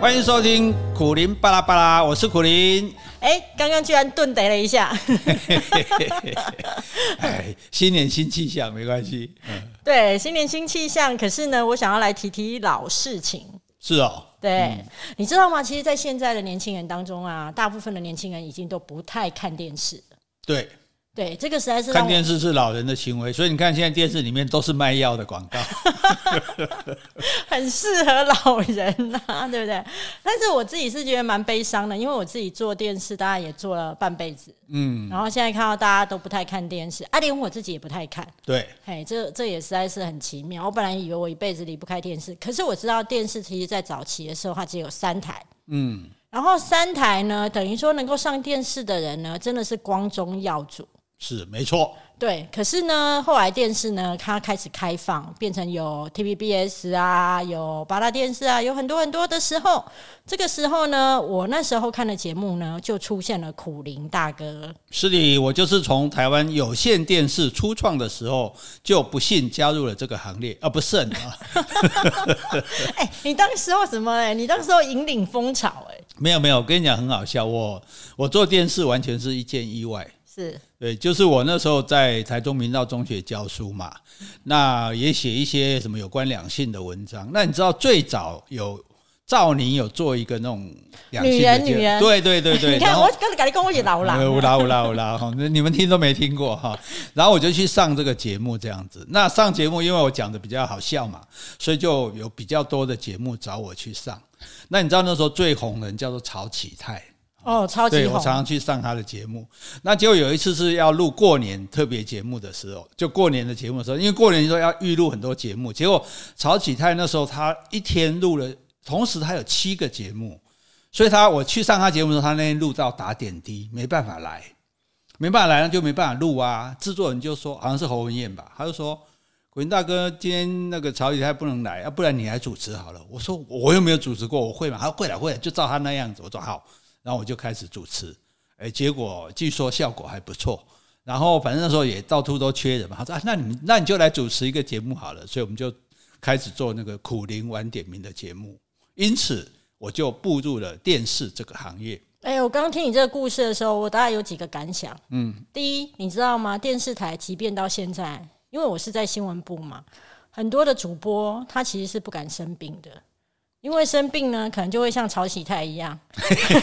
欢迎收听苦林巴拉巴拉，我是苦林。哎，刚刚居然顿得了一下。哎，新年新气象，没关系。嗯，对，新年新气象。可是呢，我想要来提提老事情。是哦。对，嗯、你知道吗？其实，在现在的年轻人当中啊，大部分的年轻人已经都不太看电视了。对。对，这个实在是看电视是老人的行为，所以你看现在电视里面都是卖药的广告，很适合老人呐、啊，对不对？但是我自己是觉得蛮悲伤的，因为我自己做电视，大家也做了半辈子，嗯，然后现在看到大家都不太看电视，啊，连我自己也不太看，对，哎，这这也实在是很奇妙。我本来以为我一辈子离不开电视，可是我知道电视其实在早期的时候它只有三台，嗯，然后三台呢，等于说能够上电视的人呢，真的是光宗耀祖。是没错，对。可是呢，后来电视呢，它开始开放，变成有 TVBS 啊，有八大电视啊，有很多很多的时候，这个时候呢，我那时候看的节目呢，就出现了苦苓大哥。是的，我就是从台湾有线电视初创的时候，就不幸加入了这个行列，啊，不慎啊。哎、欸，你当时候什么？哎，你当时候引领风潮？哎，没有没有，我跟你讲很好笑，我我做电视完全是一件意外。是对，就是我那时候在台中明道中学教书嘛，那也写一些什么有关两性的文章。那你知道最早有赵宁有做一个那种两性的女人女人，对对对对。你看我刚才跟你讲，我也老了，老老老老哈，你们听都没听过哈。然后我就去上这个节目这样子。那上节目，因为我讲的比较好笑嘛，所以就有比较多的节目找我去上。那你知道那时候最红的人叫做曹启泰。哦，超级好！对，我常常去上他的节目。那结果有一次是要录过年特别节目的时候，就过年的节目的时候，因为过年的时候要预录很多节目。结果曹启泰那时候他一天录了，同时他有七个节目，所以他我去上他节目的时候，他那天录到打点滴，没办法来，没办法来，那就没办法录啊。制作人就说，好像是侯文燕吧，他就说：“苦苓大哥，今天那个曹启泰不能来，要不然你来主持好了。”我说：“我又没有主持过，我会吗？”他说：“会了，会了，就照他那样子。”我说：“好。”然后我就开始主持，哎，结果据说效果还不错。然后反正那时候也到处都缺人嘛，他说：“啊那你那你就来主持一个节目好了。”所以我们就开始做那个苦灵晚点名的节目。因此，我就步入了电视这个行业。哎，我刚刚听你这个故事的时候，我大概有几个感想。嗯，第一，你知道吗？电视台即便到现在，因为我是在新闻部嘛，很多的主播他其实是不敢生病的。因为生病呢，可能就会像曹喜泰一样，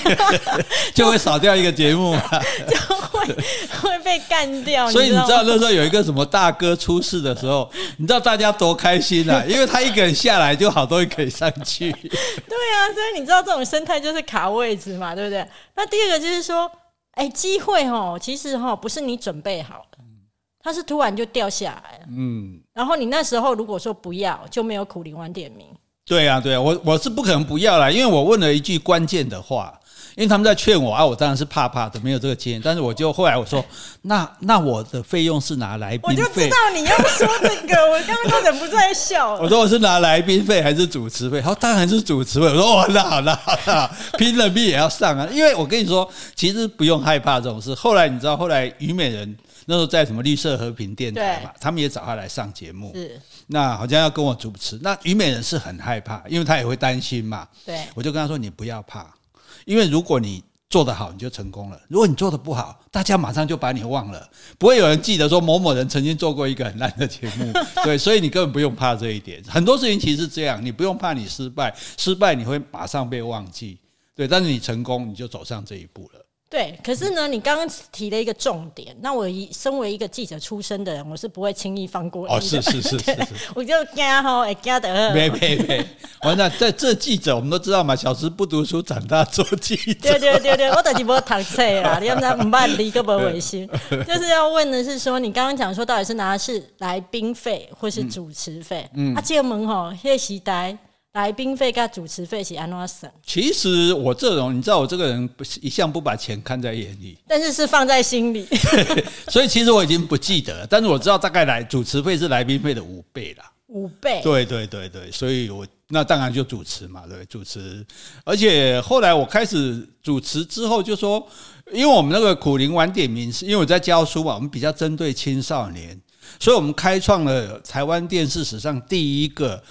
就会少掉一个节目，就会会被干掉。所以你知道那时候有一个什么大哥出事的时候，你知道大家多开心啊？因为他一个人下来，就好多人可以上去。对啊，所以你知道这种生态就是卡位置嘛，对不对？那第二个就是说，哎，机会哦，其实哈不是你准备好的，它是突然就掉下来。嗯，然后你那时候如果说不要，就没有苦苓晚点名。对呀、啊，对呀、啊，我我是不可能不要啦，因为我问了一句关键的话，因为他们在劝我啊，我当然是怕怕的，没有这个经验。但是我就后来我说，那那我的费用是拿来宾费，我就知道你要说这个，我刚刚都忍不住在笑。我说我是拿来宾费还是主持费？他说当然是主持费。我说哦，那好，那好，那好，拼了命也要上啊！因为我跟你说，其实不用害怕这种事。后来你知道，后来虞美人。那时候在什么绿色和平电台嘛，他们也找他来上节目。是，那好像要跟我主持。那虞美人是很害怕，因为他也会担心嘛。对，我就跟他说：“你不要怕，因为如果你做得好，你就成功了；如果你做得不好，大家马上就把你忘了，不会有人记得说某某人曾经做过一个很烂的节目。对，所以你根本不用怕这一点。很多事情其实是这样，你不用怕你失败，失败你会马上被忘记。对，但是你成功，你就走上这一步了。”对，可是呢，你刚刚提了一个重点，那我一身为一个记者出身的人，我是不会轻易放过你的。哦，是是是是是，我就惊吼，会惊的。没没没，完了，在这记者我们都知道嘛，小时不读书，长大做记者。对对对对，我等于没读册啦，你要不然唔办理个不卫生。就是要问的是说，你刚刚讲说，到底是拿的是来宾费或是主持费？嗯，啊，这个门吼，那个时代。来宾费跟主持费是安怎省？其实我这种，你知道我这个人不是一向不把钱看在眼里，但是是放在心里。所以其实我已经不记得了，但是我知道大概来主持费是来宾费的五倍啦。五倍？对对对对，所以我那当然就主持嘛，对，主持。而且后来我开始主持之后，就说，因为我们那个苦灵晚点名，是因为我在教书嘛，我们比较针对青少年，所以我们开创了台湾电视史上第一个。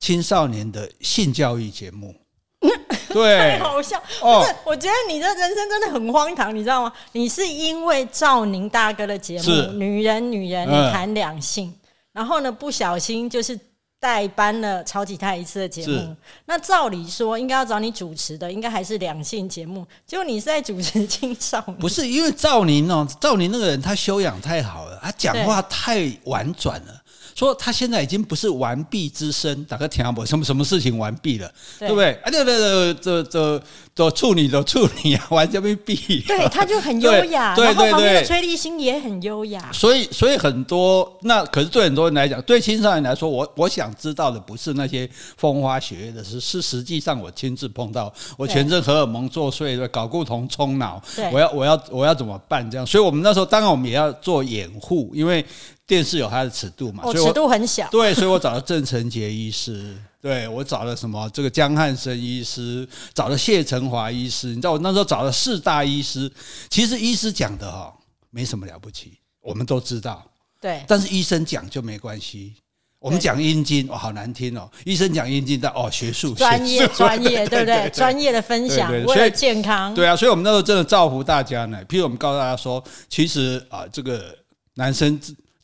青少年的性教育节目，对，好笑。哦，我觉得你的人生真的很荒唐，你知道吗？你是因为赵宁大哥的节目《女人女人谈两性》，然后呢，不小心就是。代班了超级太一次的节目，那照理说应该要找你主持的，应该还是两性节目，结果你是在主持青少年。不是因为赵宁哦，赵宁那个人他修养太好了，他讲话太婉转了。说他现在已经不是完璧之身，大家听不？什么什么事情完璧了，对，对不对？啊，对对对，这这这处女的处女啊，完全没璧。对，他就很优雅，对对对，然后旁边的崔立新也很优雅。所以，所以很多那可是对很多人来讲，对青少年来说，我我想知道的不是那些风花雪月的事，是实际上我亲自碰到，我全身荷尔蒙作祟，对，睾固酮冲脑，我要我要我要怎么办？这样，所以我们那时候当然我们也要做掩护，因为。电视有它的尺度嘛？哦，尺度很小。对，所以我找了郑成杰医师，对，我找了什么？这个江汉生医师，找了谢成华医师。你知道我那时候找了四大医师，其实医师讲的哈没什么了不起，我们都知道。对。但是医生讲就没关系。我们讲阴茎，哦，好难听哦。医生讲阴茎，但哦，学术专业 专业，对不对？专业的分享，为了健康。对啊，所以我们那时候真的造福大家呢。譬如我们告诉大家说，其实啊，这个男生。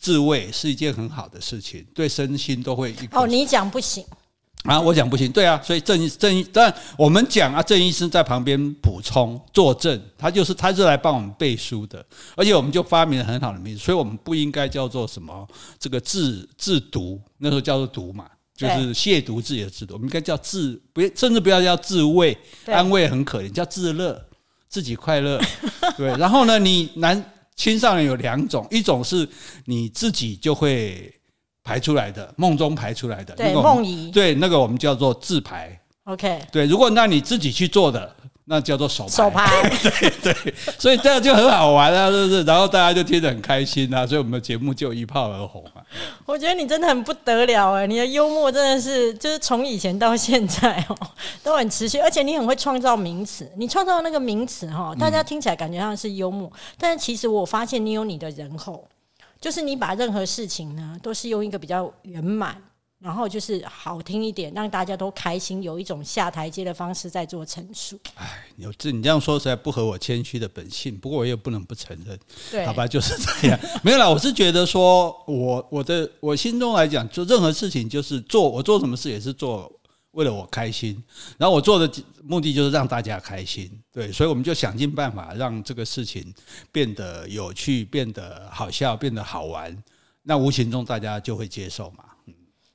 自慰是一件很好的事情，对身心都会一。哦，你讲不行啊？我讲不行，对啊，所以郑郑，但我们讲啊，郑医生在旁边补充作证，他就是他是来帮我们背书的，而且我们就发明了很好的名字，所以我们不应该叫做什么这个自自毒，那时候叫做毒嘛，就是亵渎自己的制度，我们应该叫自不，甚至不要叫自慰，安慰很可怜，叫自乐，自己快乐，对。然后呢，你男。青少年有两种，一种是你自己就会排出来的，梦中排出来的，对，梦遗，对，那个我们叫做自排。OK，对，如果那你自己去做的。那叫做手手牌，对对，所以这样就很好玩啊，是不是？然后大家就听得很开心啊，所以我们的节目就一炮而红啊。我觉得你真的很不得了哎，你的幽默真的是就是从以前到现在哦 都很持续，而且你很会创造名词，你创造那个名词哈，大家听起来感觉上是幽默，但是其实我发现你有你的人后，就是你把任何事情呢都是用一个比较圆满。然后就是好听一点，让大家都开心，有一种下台阶的方式在做陈述。哎，有这你这样说实在不合我谦虚的本性，不过我也不能不承认，对，好吧，就是这样。没有啦，我是觉得说，我我的我心中来讲，做任何事情就是做，我做什么事也是做为了我开心，然后我做的目的就是让大家开心，对，所以我们就想尽办法让这个事情变得有趣，变得好笑，变得好玩，那无形中大家就会接受嘛。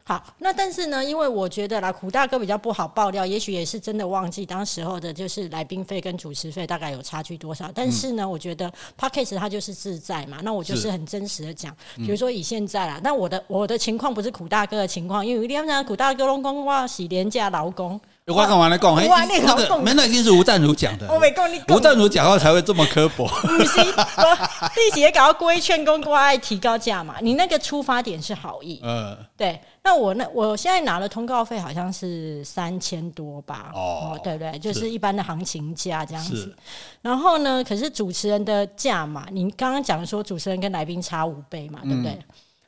好，那但是呢，因为我觉得啦，苦大哥比较不好爆料，也许也是真的忘记当时候的，就是来宾费跟主持费大概有差距多少。但是呢，嗯、我觉得 Podcast 它就是自在嘛，那我就是很真实的讲，比如说以现在啦，那我的我的情况不是苦大哥的情况，因为有点讲苦大哥拢讲我是廉价劳工。我干嘛来讲？哇，那个没那一定是吴淡如讲的。我没讲你讲。吴淡如讲话才会这么刻薄。不是，丽姐搞到规劝公，爱提高价嘛。你那个出发点是好意。嗯。对。那我那我现在拿的通告费好像是三千多吧？哦。对不对？就是一般的行情价这样子。然后呢？可是主持人的价嘛，你刚刚讲说主持人跟来宾差五倍嘛，对不对？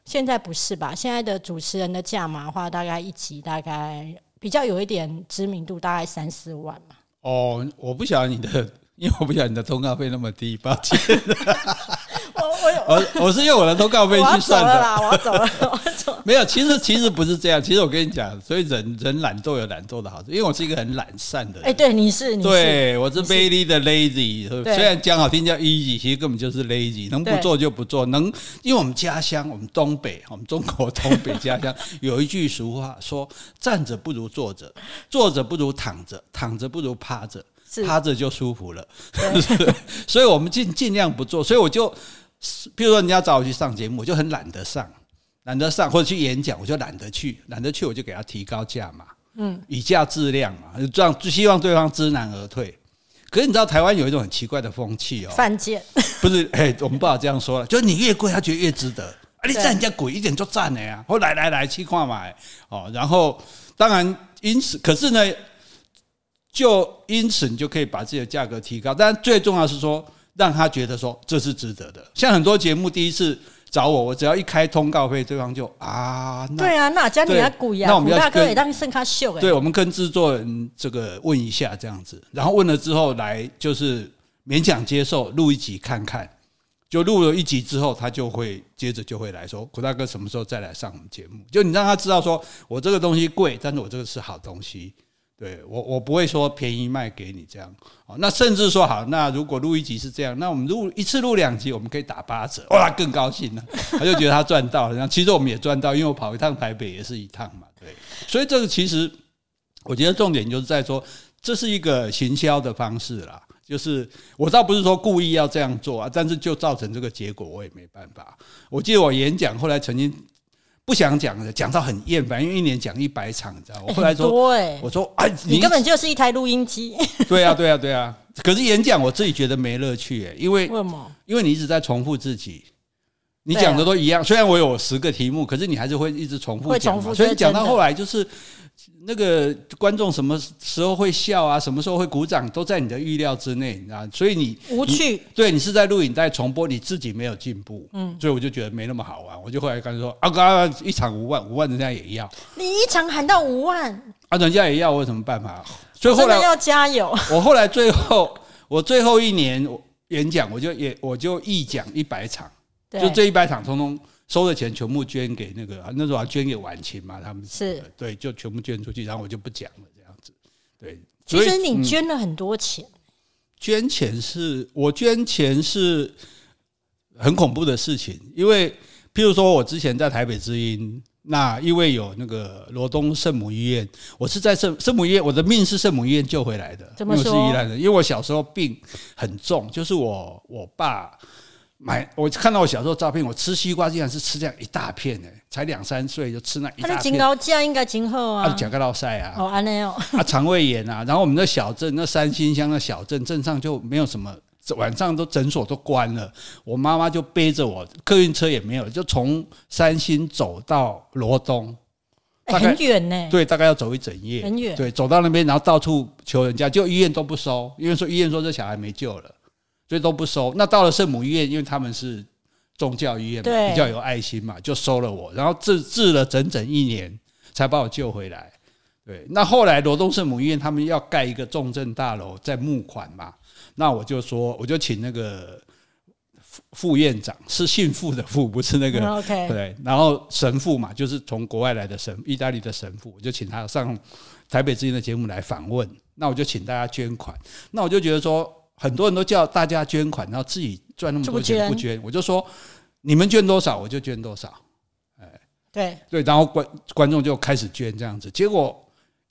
现在不是吧？现在的主持人的价码的话，大概一集大概。比较有一点知名度，大概三四万嘛。哦，我不晓得你的，因为我不晓得你的通告费那么低，抱歉。我我我是用我的通告费去算的啦，我要走了，我要走了。没有，其实其实不是这样。其实我跟你讲，所以人人懒惰有懒惰的好处，因为我是一个很懒散的人。哎，对，你是，你是对，我是 very 的 lazy。虽然讲好听叫 easy，其实根本就是 lazy，能不做就不做。能，因为我们家乡，我们东北，我们中国东北家乡 有一句俗话说：站着不如坐着，坐着不如躺着，躺着不如趴着，趴着就舒服了。所以我们尽尽量不做。所以我就。比如说，人家找我去上节目，我就很懒得上，懒得上，或者去演讲，我就懒得去，懒得去，我就给他提高价嘛，嗯，以价质量嘛，这样就希望对方知难而退。可是你知道台湾有一种很奇怪的风气哦，犯贱，不是？哎，我们不好这样说了，就是你越贵，他觉得越值得。啊，你占人家贵一点就占了呀，后来来来去看买哦。然后当然因此，可是呢，就因此你就可以把自己的价格提高，但最重要是说。让他觉得说这是值得的，像很多节目第一次找我，我只要一开通告费，对方就啊，对啊，那家你还贵呀？那我们要大哥秀哎。对，我们跟制作人这个问一下这样子，然后问了之后来就是勉强接受，录一集看看。就录了一集之后，他就会接着就会来说：“古大哥什么时候再来上我们节目？”就你让他知道说，我这个东西贵，但是我这个是好东西。对我，我不会说便宜卖给你这样。那甚至说好，那如果录一集是这样，那我们录一次录两集，我们可以打八折，哇，更高兴了。他就觉得他赚到了。然后其实我们也赚到，因为我跑一趟台北也是一趟嘛。对，所以这个其实我觉得重点就是在说，这是一个行销的方式啦。就是我倒不是说故意要这样做啊，但是就造成这个结果，我也没办法。我记得我演讲后来曾经不想讲的，讲到很厌烦，因为一年讲一百场，你知道？我后来说，我说啊，你根本就是一台录音机。对啊，对啊，对啊。可是演讲我自己觉得没乐趣，哎，因为为什么？因为你一直在重复自己，你讲的都一样。虽然我有十个题目，可是你还是会一直重复讲嘛。所以讲到后来就是。那个观众什么时候会笑啊？什么时候会鼓掌，都在你的预料之内啊！所以你无趣，对你是在录影带重播，你自己没有进步，嗯，所以我就觉得没那么好玩。我就后来跟他说：“啊，刚刚一场五万，五万人家也要，你一场喊到五万啊，人家也要，我有什么办法？所以后来要加油。我后来最后，我最后一年演讲，我就也我就一讲一百场，就这一百场通通。收的钱全部捐给那个，那时候还捐给晚晴嘛，他们是对，就全部捐出去，然后我就不讲了，这样子。对，其实你捐了很多钱。嗯、捐钱是我捐钱是很恐怖的事情，因为譬如说我之前在台北之音，那因为有那个罗东圣母医院，我是在圣圣母医院，我的命是圣母医院救回来的。怎么说？是宜兰人，因为我小时候病很重，就是我我爸。买我看到我小时候照片，我吃西瓜竟然是吃这样一大片呢，才两三岁就吃那一大片。那身高价应该今后啊，讲个老塞啊，哦安内哦，啊肠胃炎啊，然后我们的小镇那三星乡的小镇镇上就没有什么，晚上都诊所都关了，我妈妈就背着我，客运车也没有，就从三星走到罗东，大概很远呢，对，大概要走一整夜，很远，对，走到那边然后到处求人家，就医院都不收，因为说医院说这小孩没救了。所以都不收。那到了圣母医院，因为他们是宗教医院嘛，比较有爱心嘛，就收了我。然后治治了整整一年，才把我救回来。对，那后来罗东圣母医院他们要盖一个重症大楼，在募款嘛。那我就说，我就请那个副副院长，是姓傅的傅，不是那个。对，然后神父嘛，就是从国外来的神，意大利的神父，我就请他上台北之音的节目来访问。那我就请大家捐款。那我就觉得说。很多人都叫大家捐款，然后自己赚那么多钱不捐，我就说你们捐多少我就捐多少，哎，对对，然后观观众就开始捐这样子，结果。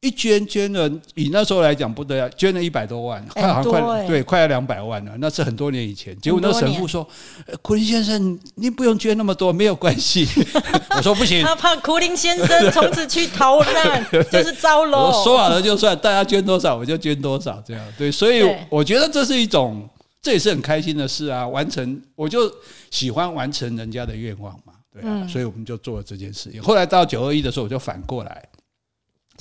一捐捐了，以那时候来讲不得了，捐了一百多万，快好像快对，快要两百万了。那是很多年以前。结果那神父说：“苦林先生，您不用捐那么多，没有关系。”我说：“不行。”他怕苦林先生从此去逃难，就是糟了。我说好了就算，大家捐多少我就捐多少，这样对。所以我觉得这是一种，这也是很开心的事啊。完成，我就喜欢完成人家的愿望嘛，对啊。所以我们就做了这件事情。后来到九二一的时候，我就反过来。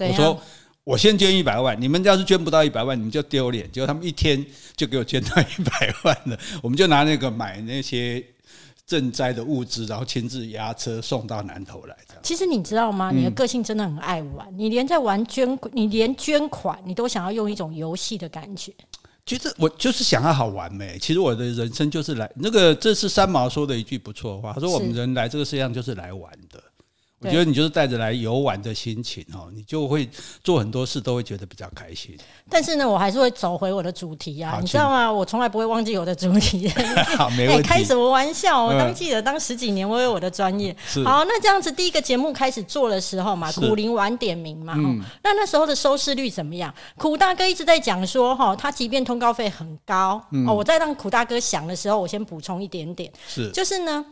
我说，我先捐一百万，你们要是捐不到一百万，你们就丢脸。结果他们一天就给我捐到一百万了，我们就拿那个买那些赈灾的物资，然后亲自押车送到南头来。其实你知道吗？你的个性真的很爱玩，嗯、你连在玩捐，你连捐款，你都想要用一种游戏的感觉。其实我就是想要好玩呗。其实我的人生就是来那个，这是三毛说的一句不错的话，他说我们人来这个世界上就是来玩的。我觉得你就是带着来游玩的心情哦，你就会做很多事都会觉得比较开心。但是呢，我还是会走回我的主题啊，你知道吗？我从来不会忘记我的主题。好，没问题。开什么玩笑？我当记者当十几年，我有我的专业。好，那这样子第一个节目开始做的时候嘛，苦苓晚点名嘛，那那时候的收视率怎么样？苦大哥一直在讲说哈，他即便通告费很高哦，我在让苦大哥想的时候，我先补充一点点，是就是呢。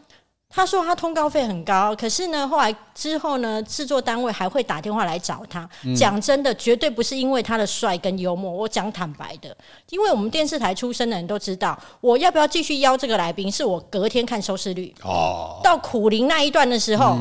他说他通告费很高，可是呢，后来之后呢，制作单位还会打电话来找他。讲真的，绝对不是因为他的帅跟幽默。我讲坦白的，因为我们电视台出身的人都知道，我要不要继续邀这个来宾，是我隔天看收视率。哦，到苦林那一段的时候，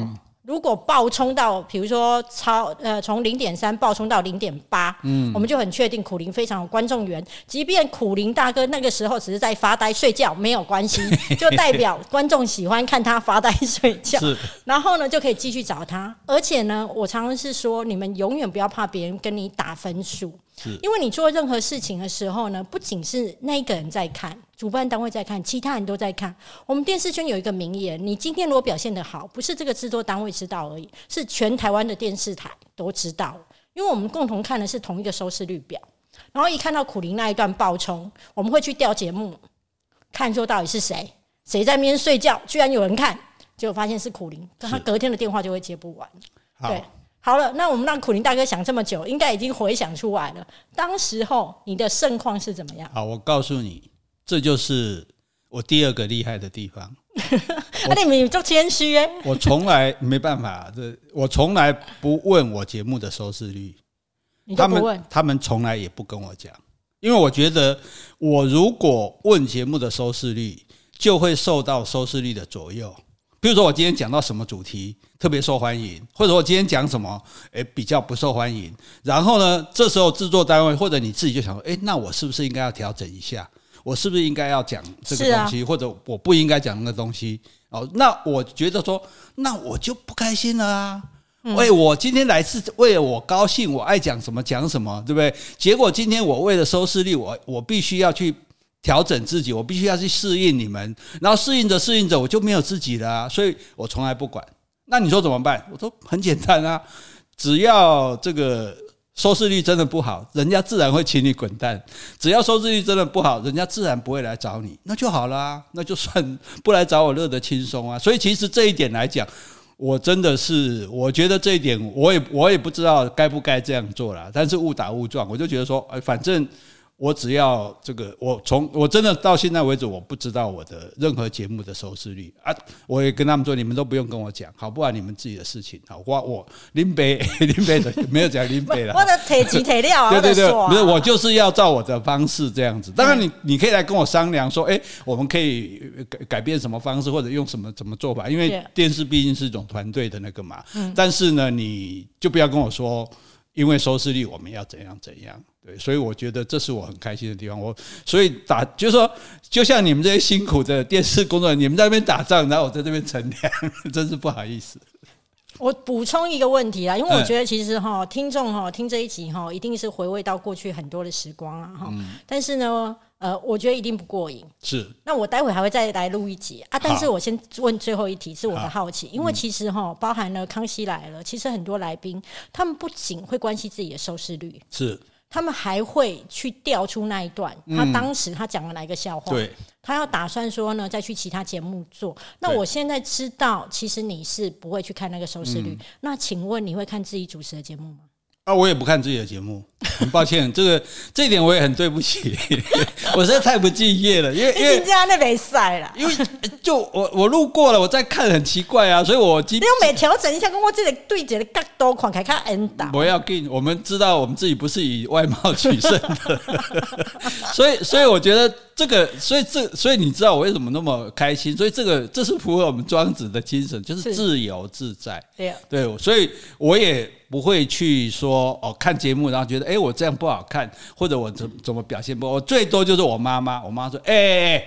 如果暴冲到，比如说超呃从零点三暴冲到零点八，嗯，我们就很确定苦苓非常有观众缘。即便苦苓大哥那个时候只是在发呆睡觉，没有关系，就代表观众喜欢看他发呆睡觉。是，然后呢就可以继续找他。而且呢，我常常是说，你们永远不要怕别人跟你打分数。因为你做任何事情的时候呢，不仅是那一个人在看，主办单位在看，其他人都在看。我们电视圈有一个名言：你今天如果表现得好，不是这个制作单位知道而已，是全台湾的电视台都知道。因为我们共同看的是同一个收视率表，然后一看到苦苓那一段爆冲，我们会去调节目，看说到底是谁，谁在那边睡觉，居然有人看，结果发现是苦苓，那他隔天的电话就会接不完。对。好了，那我们让苦苓大哥想这么久，应该已经回想出来了。当时候你的盛况是怎么样？好，我告诉你，这就是我第二个厉害的地方。那你们就谦虚哎。我从来没办法，这我从来不问我节目的收视率。他们他们从来也不跟我讲，因为我觉得我如果问节目的收视率，就会受到收视率的左右。比如说我今天讲到什么主题特别受欢迎，或者我今天讲什么诶比较不受欢迎，然后呢，这时候制作单位或者你自己就想说，诶，那我是不是应该要调整一下？我是不是应该要讲这个东西，或者我不应该讲那个东西？哦，那我觉得说，那我就不开心了啊！喂，我今天来是为了我高兴，我爱讲什么讲什么，对不对？结果今天我为了收视率，我我必须要去。调整自己，我必须要去适应你们，然后适应着适应着，我就没有自己了啊，所以我从来不管。那你说怎么办？我说很简单啊，只要这个收视率真的不好，人家自然会请你滚蛋；只要收视率真的不好，人家自然不会来找你，那就好啦，那就算 不来找我，乐得轻松啊。所以其实这一点来讲，我真的是，我觉得这一点，我也我也不知道该不该这样做啦。但是误打误撞，我就觉得说，哎，反正。我只要这个，我从我真的到现在为止，我不知道我的任何节目的收视率啊！我也跟他们说，你们都不用跟我讲，好，不然你们自己的事情。好，我我林北 林北的没有讲林北了。我的铁鸡铁料啊！对 对对，不是我就是要照我的方式这样子。当然你你可以来跟我商量说，哎，我们可以改改变什么方式，或者用什么怎么做法？因为电视毕竟是一种团队的那个嘛。但是呢，你就不要跟我说。因为收视率，我们要怎样怎样？对，所以我觉得这是我很开心的地方。我所以打就是说，就像你们这些辛苦的电视工作人员，你们在那边打仗，然后我在这边乘凉，真是不好意思。我补充一个问题啊，因为我觉得其实哈，听众哈听这一集哈，一定是回味到过去很多的时光啊哈。但是呢。呃，我觉得一定不过瘾。是，那我待会还会再来录一集啊。但是我先问最后一题，是我的好奇，因为其实哈，包含了《康熙来了》，其实很多来宾他们不仅会关心自己的收视率，是，他们还会去调出那一段，他当时他讲了哪一个笑话，对，他要打算说呢，再去其他节目做。那我现在知道，其实你是不会去看那个收视率。那请问你会看自己主持的节目吗？啊，我也不看自己的节目，很抱歉，这个这一点我也很对不起，我实在太不敬业了，因为因为这样那没晒了，因为就我我路过了，我在看很奇怪啊，所以我基本你有没调整一下，跟我这里对着的角度看，看看 N 档。不要跟，我们知道我们自己不是以外貌取胜的，所以所以我觉得这个，所以这所以你知道我为什么那么开心，所以这个这是符合我们庄子的精神，就是自由自在。对对，所以我也。不会去说哦，看节目然后觉得哎，我这样不好看，或者我怎怎么表现不好？我最多就是我妈妈，我妈说哎，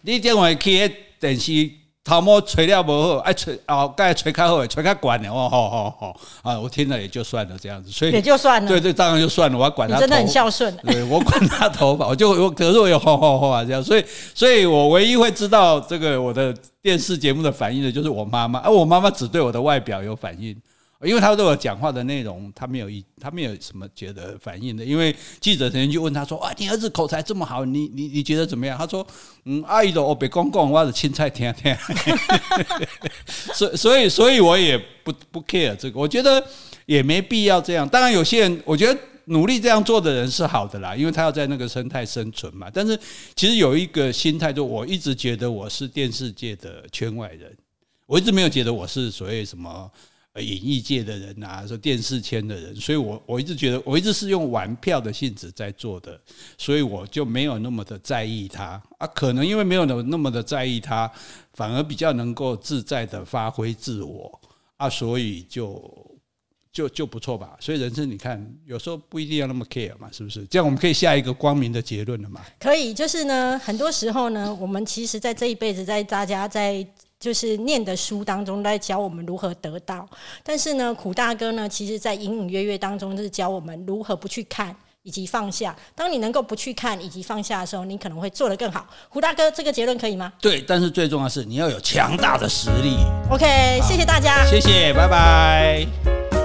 你电话去电视头毛吹了不好，哎吹哦，该吹开好，吹开管了哦，好好好啊，我听了也就算了这样子，所以也就算了，对对，当然就算了，我要管他，真的很孝顺，对我管他头发，我就我可是我有吼吼吼啊这样，所以所以我唯一会知道这个我的电视节目的反应的就是我妈妈，而我妈妈只对我的外表有反应。因为他对我讲话的内容，他没有一，他没有什么觉得反应的。因为记者曾经就问他说：“啊，你儿子口才这么好，你你你觉得怎么样？”他说：“嗯，阿姨的我别公公，我是青菜听听。”所所以所以我也不不 care 这个，我觉得也没必要这样。当然，有些人我觉得努力这样做的人是好的啦，因为他要在那个生态生存嘛。但是其实有一个心态，就我一直觉得我是电视界的圈外人，我一直没有觉得我是所谓什么。演艺界的人啊，说电视圈的人，所以我我一直觉得，我一直是用玩票的性质在做的，所以我就没有那么的在意他啊。可能因为没有那么那么的在意他，反而比较能够自在的发挥自我啊，所以就。就就不错吧，所以人生你看，有时候不一定要那么 care 嘛，是不是？这样我们可以下一个光明的结论了嘛？可以，就是呢，很多时候呢，我们其实在这一辈子，在大家在就是念的书当中，在教我们如何得到。但是呢，苦大哥呢，其实在隐隐约约当中，就是教我们如何不去看以及放下。当你能够不去看以及放下的时候，你可能会做得更好。胡大哥，这个结论可以吗？对，但是最重要的是你要有强大的实力。OK，谢谢大家，谢谢，拜拜。